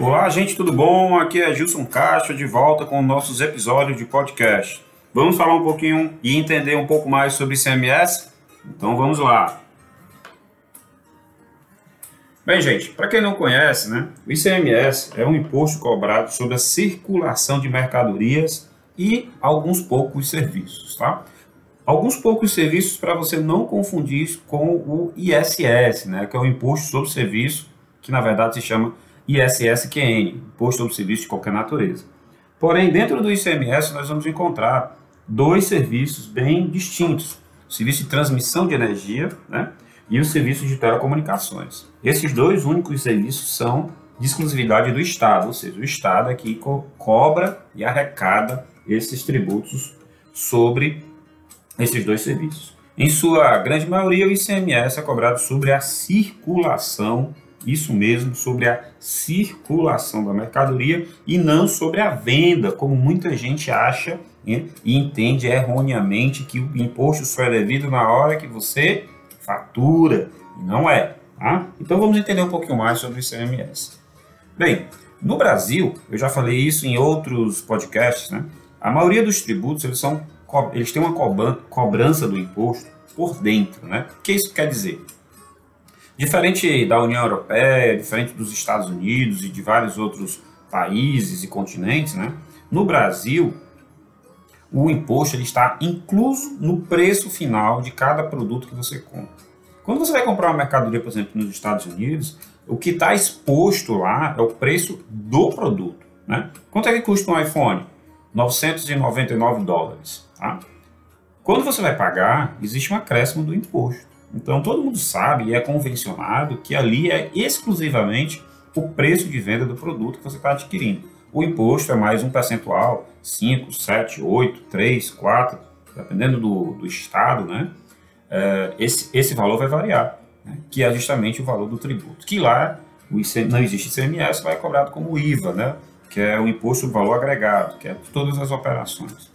Olá, gente, tudo bom? Aqui é Gilson Castro de volta com nossos episódios de podcast. Vamos falar um pouquinho e entender um pouco mais sobre ICMS? Então vamos lá. Bem, gente, para quem não conhece, né, o ICMS é um imposto cobrado sobre a circulação de mercadorias e alguns poucos serviços, tá? Alguns poucos serviços para você não confundir com o ISS, né, que é o Imposto sobre Serviço, que na verdade se chama ISSQN, Imposto sobre Serviço de qualquer natureza. Porém, dentro do ICMS nós vamos encontrar dois serviços bem distintos: o serviço de transmissão de energia né, e o serviço de telecomunicações. Esses dois únicos serviços são de exclusividade do Estado, ou seja, o Estado é que co cobra e arrecada esses tributos sobre esses dois serviços. Em sua grande maioria, o ICMS é cobrado sobre a circulação, isso mesmo, sobre a circulação da mercadoria e não sobre a venda, como muita gente acha e entende erroneamente que o imposto só é devido na hora que você fatura, não é. Tá? Então vamos entender um pouquinho mais sobre o ICMS. Bem, no Brasil, eu já falei isso em outros podcasts, né? A maioria dos tributos eles são eles têm uma cobrança do imposto por dentro, né? O que isso quer dizer? Diferente da União Europeia, diferente dos Estados Unidos e de vários outros países e continentes, né? No Brasil, o imposto ele está incluso no preço final de cada produto que você compra. Quando você vai comprar uma mercadoria, por exemplo, nos Estados Unidos, o que está exposto lá é o preço do produto. Né? Quanto é que custa um iPhone? 999 dólares. Tá? Quando você vai pagar, existe um acréscimo do imposto. Então todo mundo sabe e é convencionado que ali é exclusivamente o preço de venda do produto que você está adquirindo. O imposto é mais um percentual, 5, 7, 8, 3, 4, dependendo do, do estado, né? É, esse, esse valor vai variar, né? que é justamente o valor do tributo. Que lá o ICM, não existe ICMS, vai cobrado como IVA, né? que é o imposto do valor agregado, que é todas as operações.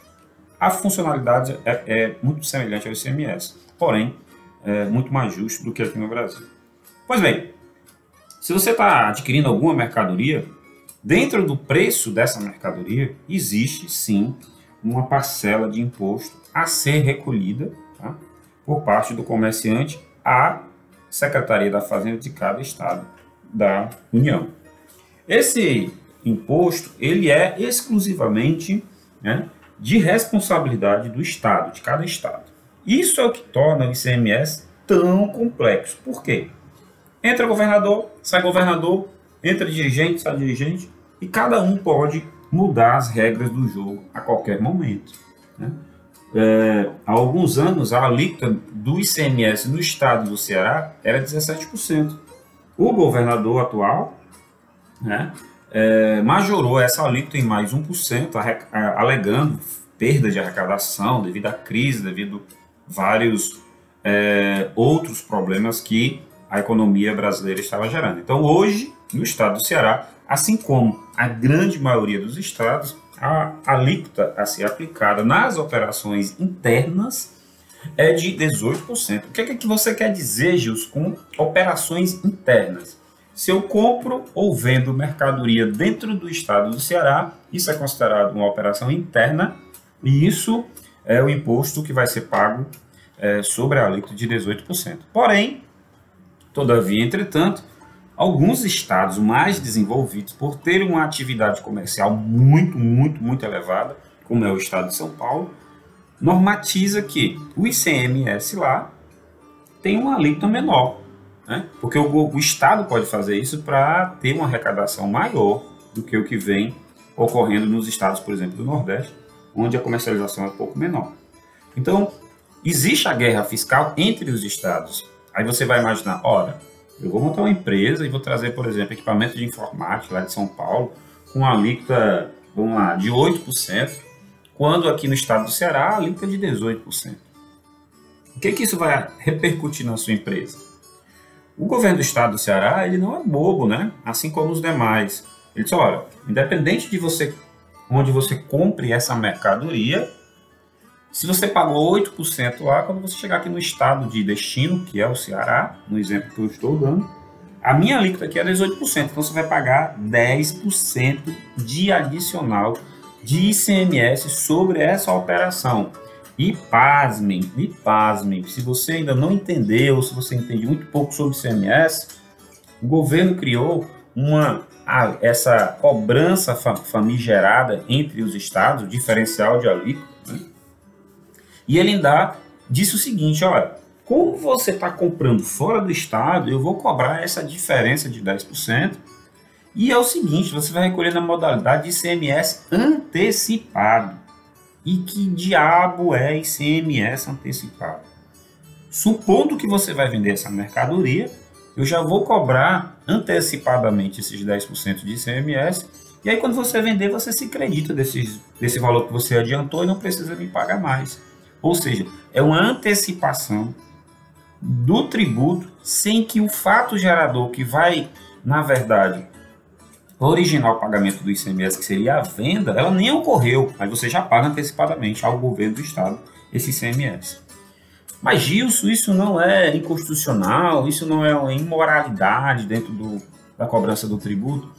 A funcionalidade é, é muito semelhante ao ICMS, porém, é muito mais justo do que aqui no Brasil. Pois bem, se você está adquirindo alguma mercadoria, dentro do preço dessa mercadoria existe sim uma parcela de imposto a ser recolhida tá, por parte do comerciante à Secretaria da Fazenda de cada estado da União. Esse imposto ele é exclusivamente né, de responsabilidade do Estado, de cada Estado. Isso é o que torna o ICMS tão complexo. Por quê? Entra governador, sai governador, entra dirigente, sai dirigente, e cada um pode mudar as regras do jogo a qualquer momento. Né? É, há alguns anos, a alíquota do ICMS no estado do Ceará era 17%. O governador atual né, é, majorou essa alíquota em mais 1%, alegando perda de arrecadação devido à crise, devido vários é, outros problemas que a economia brasileira estava gerando. Então, hoje, no estado do Ceará, assim como a grande maioria dos estados, a alíquota a ser aplicada nas operações internas é de 18%. O que é que você quer dizer, Gils, com operações internas? Se eu compro ou vendo mercadoria dentro do estado do Ceará, isso é considerado uma operação interna e isso é o imposto que vai ser pago é, sobre a alíquota de 18%. Porém, todavia, entretanto, alguns estados mais desenvolvidos, por terem uma atividade comercial muito, muito, muito elevada, como é o estado de São Paulo, normatiza que o ICMS lá tem uma alíquota menor. Né? Porque o, o Estado pode fazer isso para ter uma arrecadação maior do que o que vem ocorrendo nos estados, por exemplo, do Nordeste, onde a comercialização é um pouco menor. Então, existe a guerra fiscal entre os estados. Aí você vai imaginar, ora, eu vou montar uma empresa e vou trazer, por exemplo, equipamento de informática lá de São Paulo, com uma alíquota, vamos lá, de 8%, quando aqui no estado do Ceará a alíquota é de 18%. O que, que isso vai repercutir na sua empresa? O governo do estado do Ceará, ele não é bobo, né? Assim como os demais. Ele diz, olha, independente de você onde você compre essa mercadoria, se você pagou 8% lá, quando você chegar aqui no estado de destino, que é o Ceará, no exemplo que eu estou dando, A minha alíquota aqui é 18%, então você vai pagar 10% de adicional de ICMS sobre essa operação. E pasmem, e pasmem, se você ainda não entendeu, se você entende muito pouco sobre ICMS, o governo criou uma a, essa cobrança famigerada entre os estados, o diferencial de alíquota, né? e ele ainda disse o seguinte, olha, como você está comprando fora do estado, eu vou cobrar essa diferença de 10%, e é o seguinte, você vai recolher na modalidade de ICMS antecipado. E que diabo é ICMS antecipado? Supondo que você vai vender essa mercadoria, eu já vou cobrar antecipadamente esses 10% de ICMS, e aí quando você vender, você se acredita desse, desse valor que você adiantou e não precisa me pagar mais. Ou seja, é uma antecipação do tributo sem que o fato gerador que vai, na verdade, originar o pagamento do ICMS, que seria a venda, ela nem ocorreu, mas você já paga antecipadamente ao governo do estado esse ICMS. Mas, Gilson, isso não é inconstitucional, isso não é uma imoralidade dentro do, da cobrança do tributo.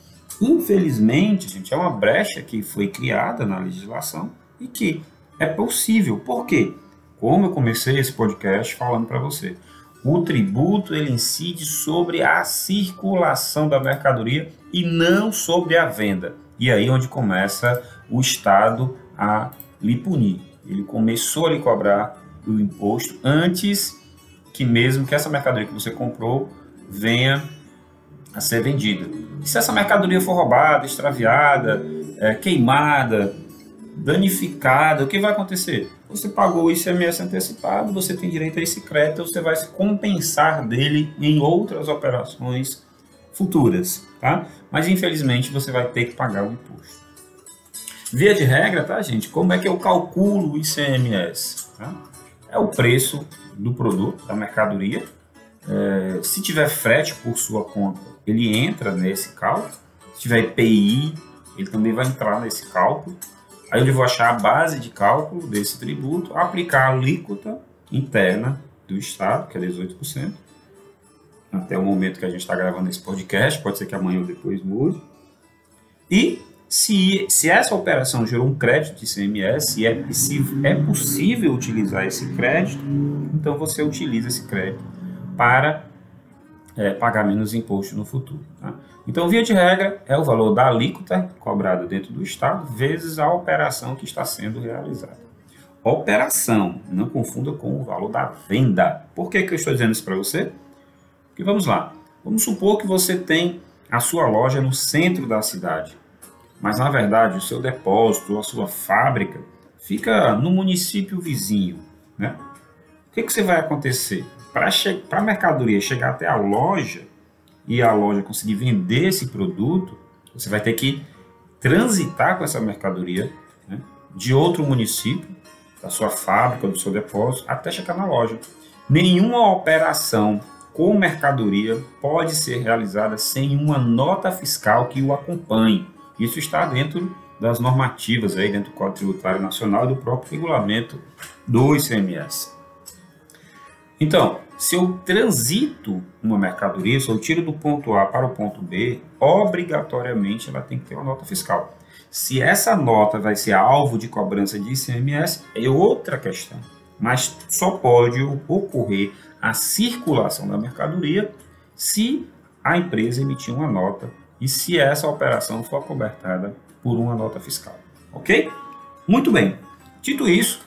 Infelizmente, gente, é uma brecha que foi criada na legislação e que é possível. Por quê? Como eu comecei esse podcast falando para você, o tributo ele incide sobre a circulação da mercadoria e não sobre a venda. E aí onde começa o Estado a lhe punir. Ele começou a lhe cobrar o imposto antes que mesmo que essa mercadoria que você comprou venha a ser vendida. E se essa mercadoria for roubada, extraviada, é, queimada, danificada, o que vai acontecer? Você pagou o ICMS antecipado, você tem direito a esse crédito, você vai se compensar dele em outras operações futuras, tá? Mas infelizmente você vai ter que pagar o imposto. Via de regra, tá, gente? Como é que eu calculo o ICMS? Tá? É o preço do produto, da mercadoria. É, se tiver frete por sua conta, ele entra nesse cálculo. Se tiver IPI, ele também vai entrar nesse cálculo. Aí eu vou achar a base de cálculo desse tributo, aplicar a alíquota interna do Estado, que é 18%, até o momento que a gente está gravando esse podcast, pode ser que amanhã ou depois mude. E se, se essa operação gerou um crédito de ICMS, se é, se é possível utilizar esse crédito, então você utiliza esse crédito para é, pagar menos imposto no futuro. Tá? Então, via de regra, é o valor da alíquota cobrada dentro do Estado vezes a operação que está sendo realizada. Operação, não confunda com o valor da venda. Por que, que eu estou dizendo isso para você? Porque vamos lá. Vamos supor que você tem a sua loja no centro da cidade, mas na verdade o seu depósito a sua fábrica fica no município vizinho. Né? O que, que você vai acontecer? Para a mercadoria chegar até a loja, e a loja conseguir vender esse produto, você vai ter que transitar com essa mercadoria né, de outro município, da sua fábrica, do seu depósito, até chegar na loja. Nenhuma operação com mercadoria pode ser realizada sem uma nota fiscal que o acompanhe. Isso está dentro das normativas aí dentro do Código Tributário Nacional e do próprio regulamento do ICMS. Então, se eu transito uma mercadoria, se eu tiro do ponto A para o ponto B, obrigatoriamente ela tem que ter uma nota fiscal. Se essa nota vai ser alvo de cobrança de ICMS, é outra questão. Mas só pode ocorrer a circulação da mercadoria se a empresa emitir uma nota e se essa operação for cobertada por uma nota fiscal. Ok? Muito bem. Dito isso,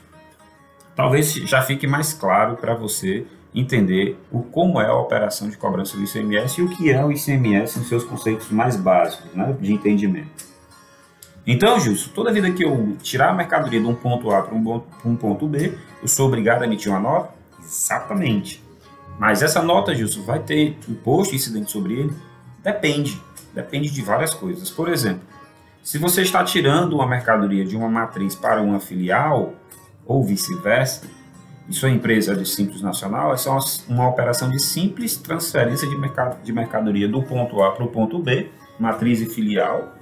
talvez já fique mais claro para você entender o como é a operação de cobrança do ICMS e o que é o ICMS em seus conceitos mais básicos né, de entendimento. Então, Justo, toda vida que eu tirar a mercadoria de um ponto A para um, ponto B, eu sou obrigado a emitir uma nota? Exatamente. Mas essa nota, Justo, vai ter imposto incidente sobre ele? Depende. Depende de várias coisas. Por exemplo, se você está tirando uma mercadoria de uma matriz para uma filial, ou vice-versa, e sua empresa é de Simples Nacional, é só uma operação de simples transferência de, de mercadoria do ponto A para o ponto B, matriz e filial,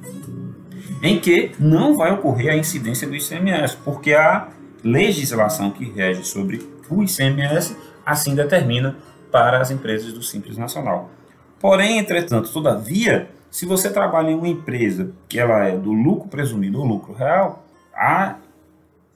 em que não vai ocorrer a incidência do ICMS, porque a legislação que rege sobre o ICMS assim determina para as empresas do Simples Nacional. Porém, entretanto, todavia, se você trabalha em uma empresa que ela é do lucro presumido ou lucro real, há,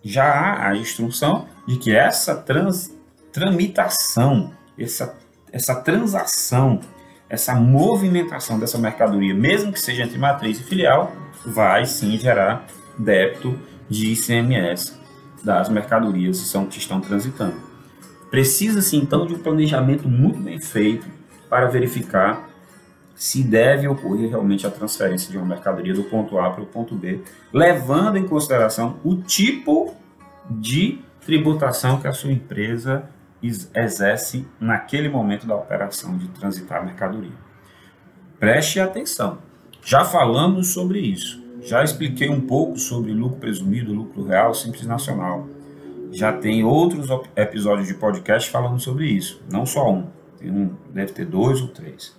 já há a instrução de que essa trans, tramitação, essa, essa transação, essa movimentação dessa mercadoria, mesmo que seja entre matriz e filial, vai sim gerar débito de ICMS das mercadorias que, são, que estão transitando. Precisa-se então de um planejamento muito bem feito para verificar se deve ocorrer realmente a transferência de uma mercadoria do ponto A para o ponto B, levando em consideração o tipo de tributação que a sua empresa exerce naquele momento da operação de transitar a mercadoria. Preste atenção. Já falamos sobre isso. Já expliquei um pouco sobre lucro presumido, lucro real, simples nacional. Já tem outros episódios de podcast falando sobre isso. Não só um. Tem um, deve ter dois ou três.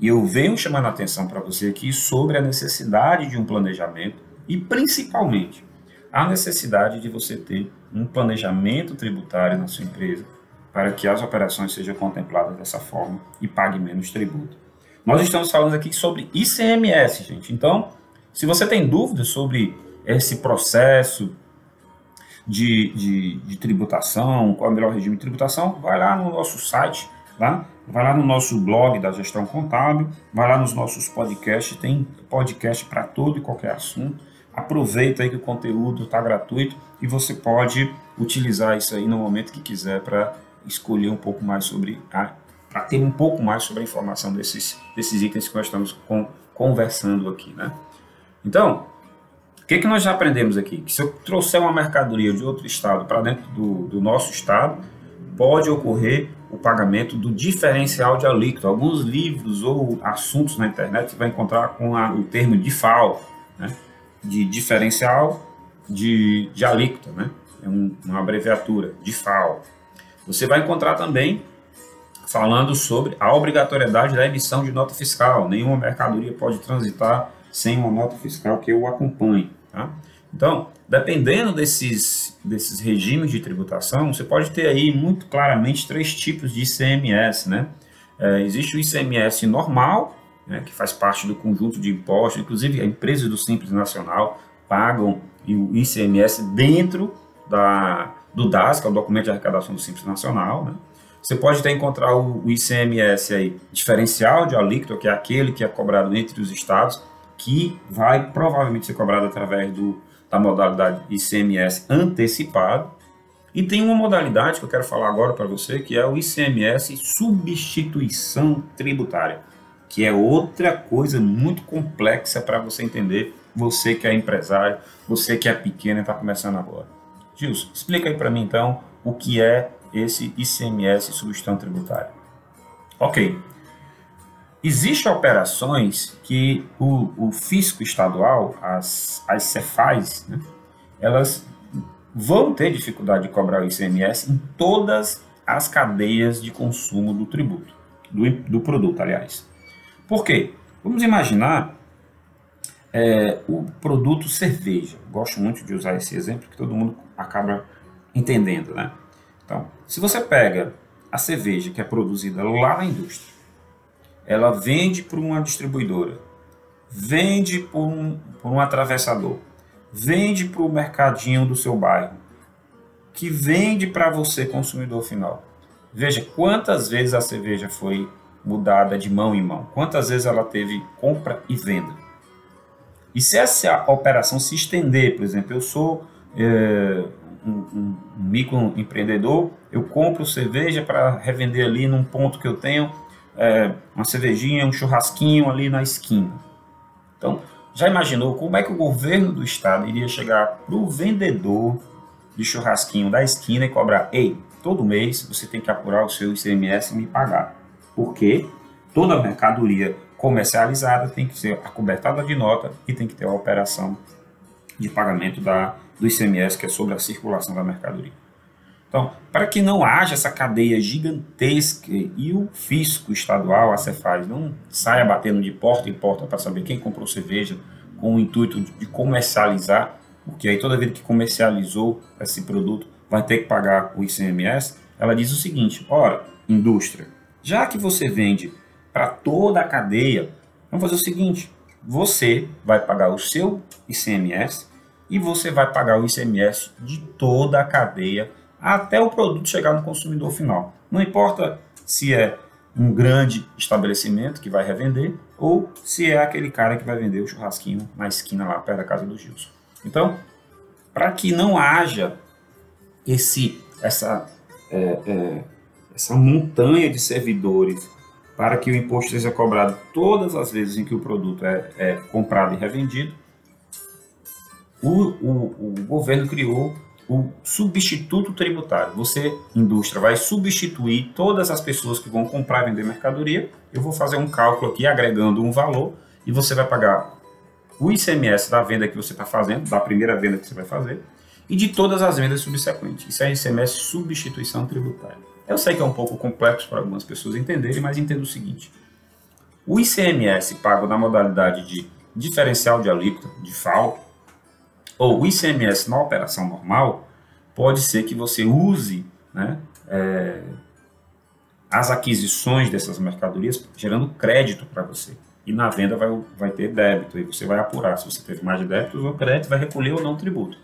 E eu venho chamando a atenção para você aqui sobre a necessidade de um planejamento e principalmente a necessidade de você ter um planejamento tributário na sua empresa para que as operações sejam contempladas dessa forma e pague menos tributo. Nós estamos falando aqui sobre ICMS, gente. Então, se você tem dúvidas sobre esse processo de, de, de tributação, qual é o melhor regime de tributação, vai lá no nosso site, tá? Vai lá no nosso blog da gestão contábil, vai lá nos nossos podcasts, tem podcast para todo e qualquer assunto. Aproveita aí que o conteúdo está gratuito e você pode utilizar isso aí no momento que quiser para escolher um pouco mais sobre para ter um pouco mais sobre a informação desses, desses itens que nós estamos com, conversando aqui, né? Então, o que, que nós já aprendemos aqui? Que se eu trouxer uma mercadoria de outro estado para dentro do, do nosso estado, pode ocorrer o pagamento do diferencial de alíquota. Alguns livros ou assuntos na internet você vai encontrar com a, o termo DIFAL, né? de diferencial de, de alíquota, né? é um, uma abreviatura, DIFAL. Você vai encontrar também falando sobre a obrigatoriedade da emissão de nota fiscal. Nenhuma mercadoria pode transitar sem uma nota fiscal que o acompanhe. Tá? Então, dependendo desses, desses regimes de tributação, você pode ter aí muito claramente três tipos de ICMS. Né? É, existe o ICMS normal, né, que faz parte do conjunto de impostos, inclusive empresas do Simples Nacional pagam o ICMS dentro da, do DAS, que é o documento de arrecadação do Simples Nacional. Né? Você pode até encontrar o, o ICMS aí, diferencial de alíquota, que é aquele que é cobrado entre os estados, que vai provavelmente ser cobrado através do, da modalidade ICMS antecipado. E tem uma modalidade que eu quero falar agora para você, que é o ICMS substituição tributária, que é outra coisa muito complexa para você entender, você que é empresário, você que é pequeno e está começando agora. Gilson, explica aí para mim então o que é esse ICMS substituição tributária. Ok, Existem operações que o, o fisco estadual, as, as né, elas vão ter dificuldade de cobrar o ICMS em todas as cadeias de consumo do tributo, do, do produto, aliás. Por quê? Vamos imaginar é, o produto cerveja. Gosto muito de usar esse exemplo que todo mundo acaba entendendo, né? Então, se você pega a cerveja que é produzida lá na indústria, ela vende para uma distribuidora, vende por um, por um atravessador, vende para o mercadinho do seu bairro, que vende para você, consumidor final. Veja quantas vezes a cerveja foi mudada de mão em mão, quantas vezes ela teve compra e venda. E se essa operação se estender, por exemplo, eu sou é, um, um, um microempreendedor, eu compro cerveja para revender ali num ponto que eu tenho é, uma cervejinha, um churrasquinho ali na esquina. Então, já imaginou como é que o governo do estado iria chegar para o vendedor de churrasquinho da esquina e cobrar: ei, todo mês você tem que apurar o seu ICMS e me pagar? Porque toda mercadoria comercializada tem que ser acobertada de nota e tem que ter a operação de pagamento da, do ICMS, que é sobre a circulação da mercadoria. Então, para que não haja essa cadeia gigantesca e o fisco estadual, a Cefaz, não saia batendo de porta em porta para saber quem comprou cerveja com o intuito de comercializar, porque aí toda vez que comercializou esse produto vai ter que pagar o ICMS, ela diz o seguinte, ora, indústria, já que você vende para toda a cadeia, vamos fazer o seguinte: você vai pagar o seu ICMS e você vai pagar o ICMS de toda a cadeia até o produto chegar no consumidor final. Não importa se é um grande estabelecimento que vai revender ou se é aquele cara que vai vender o churrasquinho na esquina lá perto da casa do Gilson. Então, para que não haja esse, essa, é, é, essa montanha de servidores para que o imposto seja cobrado todas as vezes em que o produto é, é comprado e revendido, o, o, o governo criou o substituto tributário. Você, indústria, vai substituir todas as pessoas que vão comprar e vender mercadoria. Eu vou fazer um cálculo aqui agregando um valor e você vai pagar o ICMS da venda que você está fazendo, da primeira venda que você vai fazer, e de todas as vendas subsequentes. Isso é ICMS substituição tributária. Eu sei que é um pouco complexo para algumas pessoas entenderem, mas entenda o seguinte: o ICMS pago na modalidade de diferencial de alíquota, de FAO, ou o ICMS na operação normal, pode ser que você use né, é, as aquisições dessas mercadorias gerando crédito para você. E na venda vai, vai ter débito, e você vai apurar se você teve mais débitos ou crédito, vai recolher ou não tributo.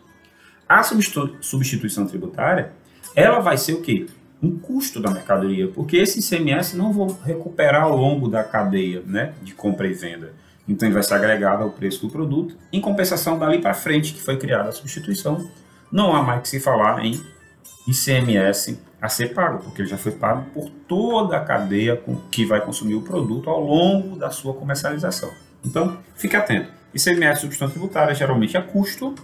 A substituição tributária, ela vai ser o quê? Um custo da mercadoria, porque esse ICMS não vou recuperar ao longo da cadeia né, de compra e venda. Então ele vai ser agregado ao preço do produto. Em compensação, dali para frente, que foi criada a substituição, não há mais que se falar em ICMS a ser pago, porque ele já foi pago por toda a cadeia que vai consumir o produto ao longo da sua comercialização. Então, fique atento. ICMS substituição tributária geralmente é custo.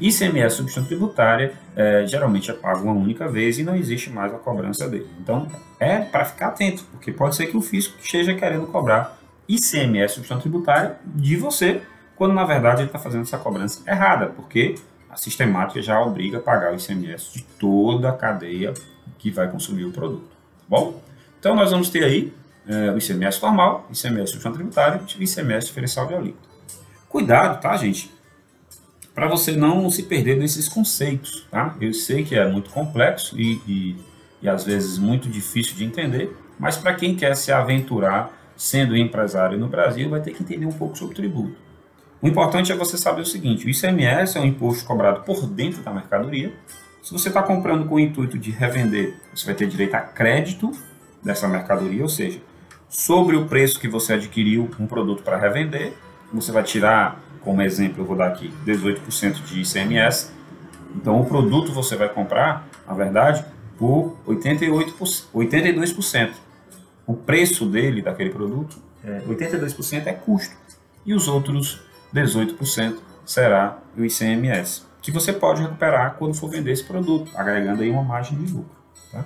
ICMS substituição tributária é, geralmente é pago uma única vez e não existe mais a cobrança dele. Então, é para ficar atento, porque pode ser que o fisco esteja querendo cobrar ICMS, substituição tributária, de você, quando na verdade ele está fazendo essa cobrança errada, porque a sistemática já obriga a pagar o ICMS de toda a cadeia que vai consumir o produto. Tá bom? Então nós vamos ter aí é, o ICMS normal, ICMS substituição tributária e ICMS diferencial de alíquota. Cuidado, tá, gente? Para você não se perder nesses conceitos, tá? Eu sei que é muito complexo e, e, e às vezes muito difícil de entender, mas para quem quer se aventurar sendo empresário no Brasil, vai ter que entender um pouco sobre tributo. O importante é você saber o seguinte: o ICMS é um imposto cobrado por dentro da mercadoria. Se você está comprando com o intuito de revender, você vai ter direito a crédito dessa mercadoria, ou seja, sobre o preço que você adquiriu um produto para revender, você vai tirar, como exemplo, eu vou dar aqui 18% de ICMS. Então, o produto você vai comprar, na verdade, por 88%, 82% o preço dele, daquele produto, é, 82% é custo. E os outros 18% será o ICMS, que você pode recuperar quando for vender esse produto, agregando aí uma margem de lucro. Tá?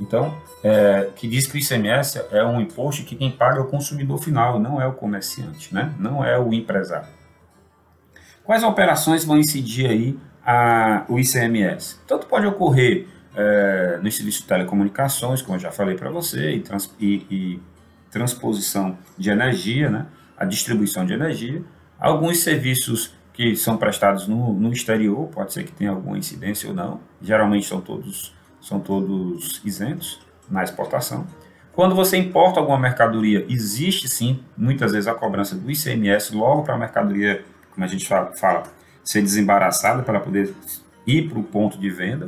Então, é, que diz que o ICMS é um imposto que quem paga é o consumidor final, não é o comerciante, né? não é o empresário. Quais operações vão incidir aí a, o ICMS? Tanto pode ocorrer é, no serviço de telecomunicações, como eu já falei para você, e, trans, e, e, transposição de energia, né, a distribuição de energia, alguns serviços que são prestados no, no exterior, pode ser que tenha alguma incidência ou não, geralmente são todos, são todos isentos na exportação. Quando você importa alguma mercadoria, existe sim, muitas vezes, a cobrança do ICMS logo para a mercadoria, como a gente fala, fala ser desembaraçada para poder ir para o ponto de venda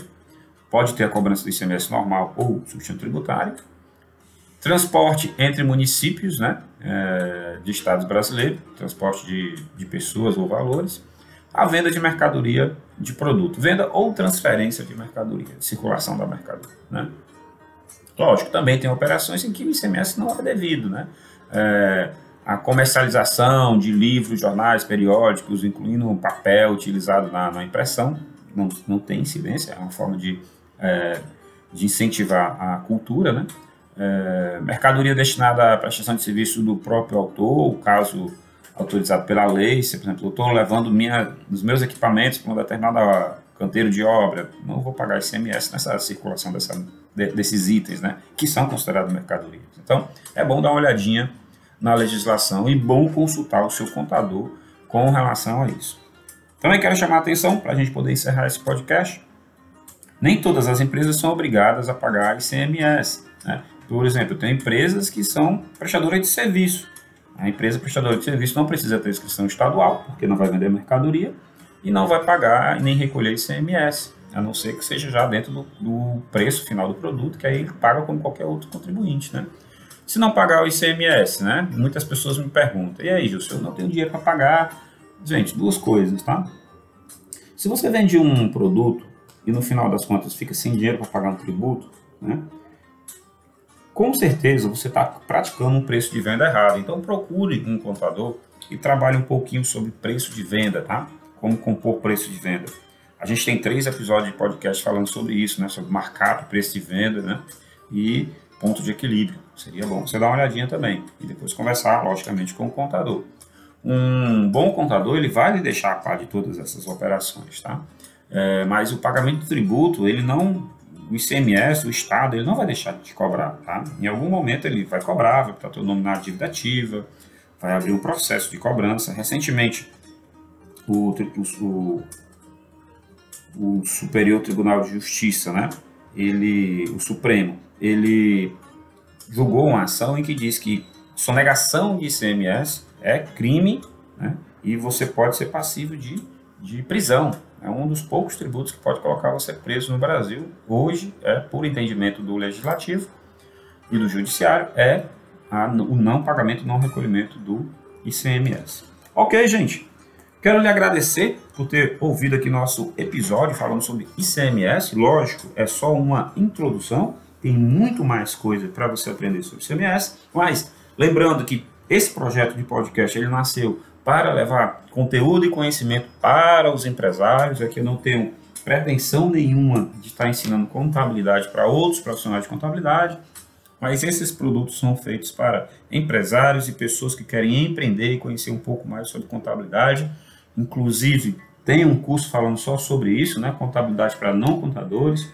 pode ter a cobrança do ICMS normal ou substituição tributária. Transporte entre municípios né, é, de estados brasileiros, transporte de, de pessoas ou valores. A venda de mercadoria de produto, venda ou transferência de mercadoria, circulação da mercadoria. Né? Lógico, também tem operações em que o ICMS não é devido. Né? É, a comercialização de livros, jornais, periódicos, incluindo papel utilizado na, na impressão, não, não tem incidência, é uma forma de é, de incentivar a cultura, né? É, mercadoria destinada à prestação de serviço do próprio autor, caso autorizado pela lei, se, por exemplo, eu estou levando minha, os meus equipamentos para um determinado canteiro de obra, não vou pagar ICMS nessa circulação dessa, de, desses itens, né, que são considerados mercadorias. Então, é bom dar uma olhadinha na legislação e bom consultar o seu contador com relação a isso. Também quero chamar a atenção, para a gente poder encerrar esse podcast, nem todas as empresas são obrigadas a pagar ICMS. Né? Por exemplo, tenho empresas que são prestadoras de serviço. A empresa prestadora de serviço não precisa ter inscrição estadual, porque não vai vender mercadoria, e não vai pagar nem recolher ICMS, a não ser que seja já dentro do, do preço final do produto, que aí ele paga como qualquer outro contribuinte, né? Se não pagar o ICMS, né? Muitas pessoas me perguntam, e aí, Gilson, eu não tenho dinheiro para pagar. Gente, duas coisas, tá? Se você vende um produto e no final das contas fica sem dinheiro para pagar um tributo, né? Com certeza você está praticando um preço de venda errado. Então procure um contador e trabalhe um pouquinho sobre preço de venda, tá? Como compor preço de venda. A gente tem três episódios de podcast falando sobre isso, né? Sobre marcar preço de venda, né? E ponto de equilíbrio. Seria bom você dar uma olhadinha também e depois conversar, logicamente, com o contador. Um bom contador ele vai lhe deixar a par de todas essas operações, tá? É, mas o pagamento do tributo ele não o ICMS, o Estado, ele não vai deixar de cobrar, tá? Em algum momento ele vai cobrar, vai botar teu nome na dívida ativa, vai abrir um processo de cobrança. Recentemente, o, o, o Superior Tribunal de Justiça, né? Ele, o Supremo, ele julgou uma ação em que diz que sonegação de ICMS é crime, né? E você pode ser passivo de, de prisão, é um dos poucos tributos que pode colocar você preso no Brasil. Hoje, é por entendimento do legislativo e do judiciário, é a, o não pagamento, não recolhimento do ICMS. Ok, gente? Quero lhe agradecer por ter ouvido aqui nosso episódio falando sobre ICMS. Lógico, é só uma introdução, tem muito mais coisa para você aprender sobre ICMS, mas lembrando que esse projeto de podcast ele nasceu para levar conteúdo e conhecimento para os empresários. Aqui eu não tenho pretensão nenhuma de estar ensinando contabilidade para outros profissionais de contabilidade, mas esses produtos são feitos para empresários e pessoas que querem empreender e conhecer um pouco mais sobre contabilidade. Inclusive, tem um curso falando só sobre isso, né? Contabilidade para não contadores.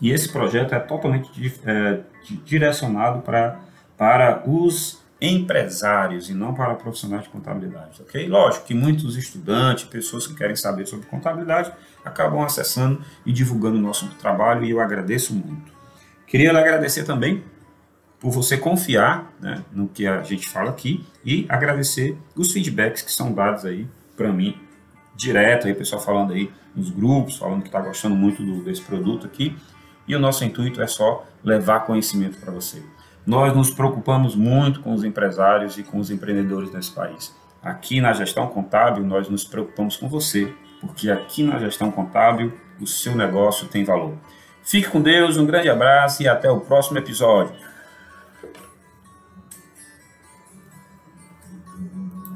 E esse projeto é totalmente é, direcionado para, para os empresários e não para profissionais de contabilidade, ok? Lógico que muitos estudantes, pessoas que querem saber sobre contabilidade, acabam acessando e divulgando o nosso trabalho e eu agradeço muito. Queria lhe agradecer também por você confiar né, no que a gente fala aqui e agradecer os feedbacks que são dados aí para mim direto, aí pessoal falando aí nos grupos, falando que está gostando muito do, desse produto aqui e o nosso intuito é só levar conhecimento para você. Nós nos preocupamos muito com os empresários e com os empreendedores nesse país. Aqui na gestão contábil, nós nos preocupamos com você, porque aqui na gestão contábil, o seu negócio tem valor. Fique com Deus, um grande abraço e até o próximo episódio.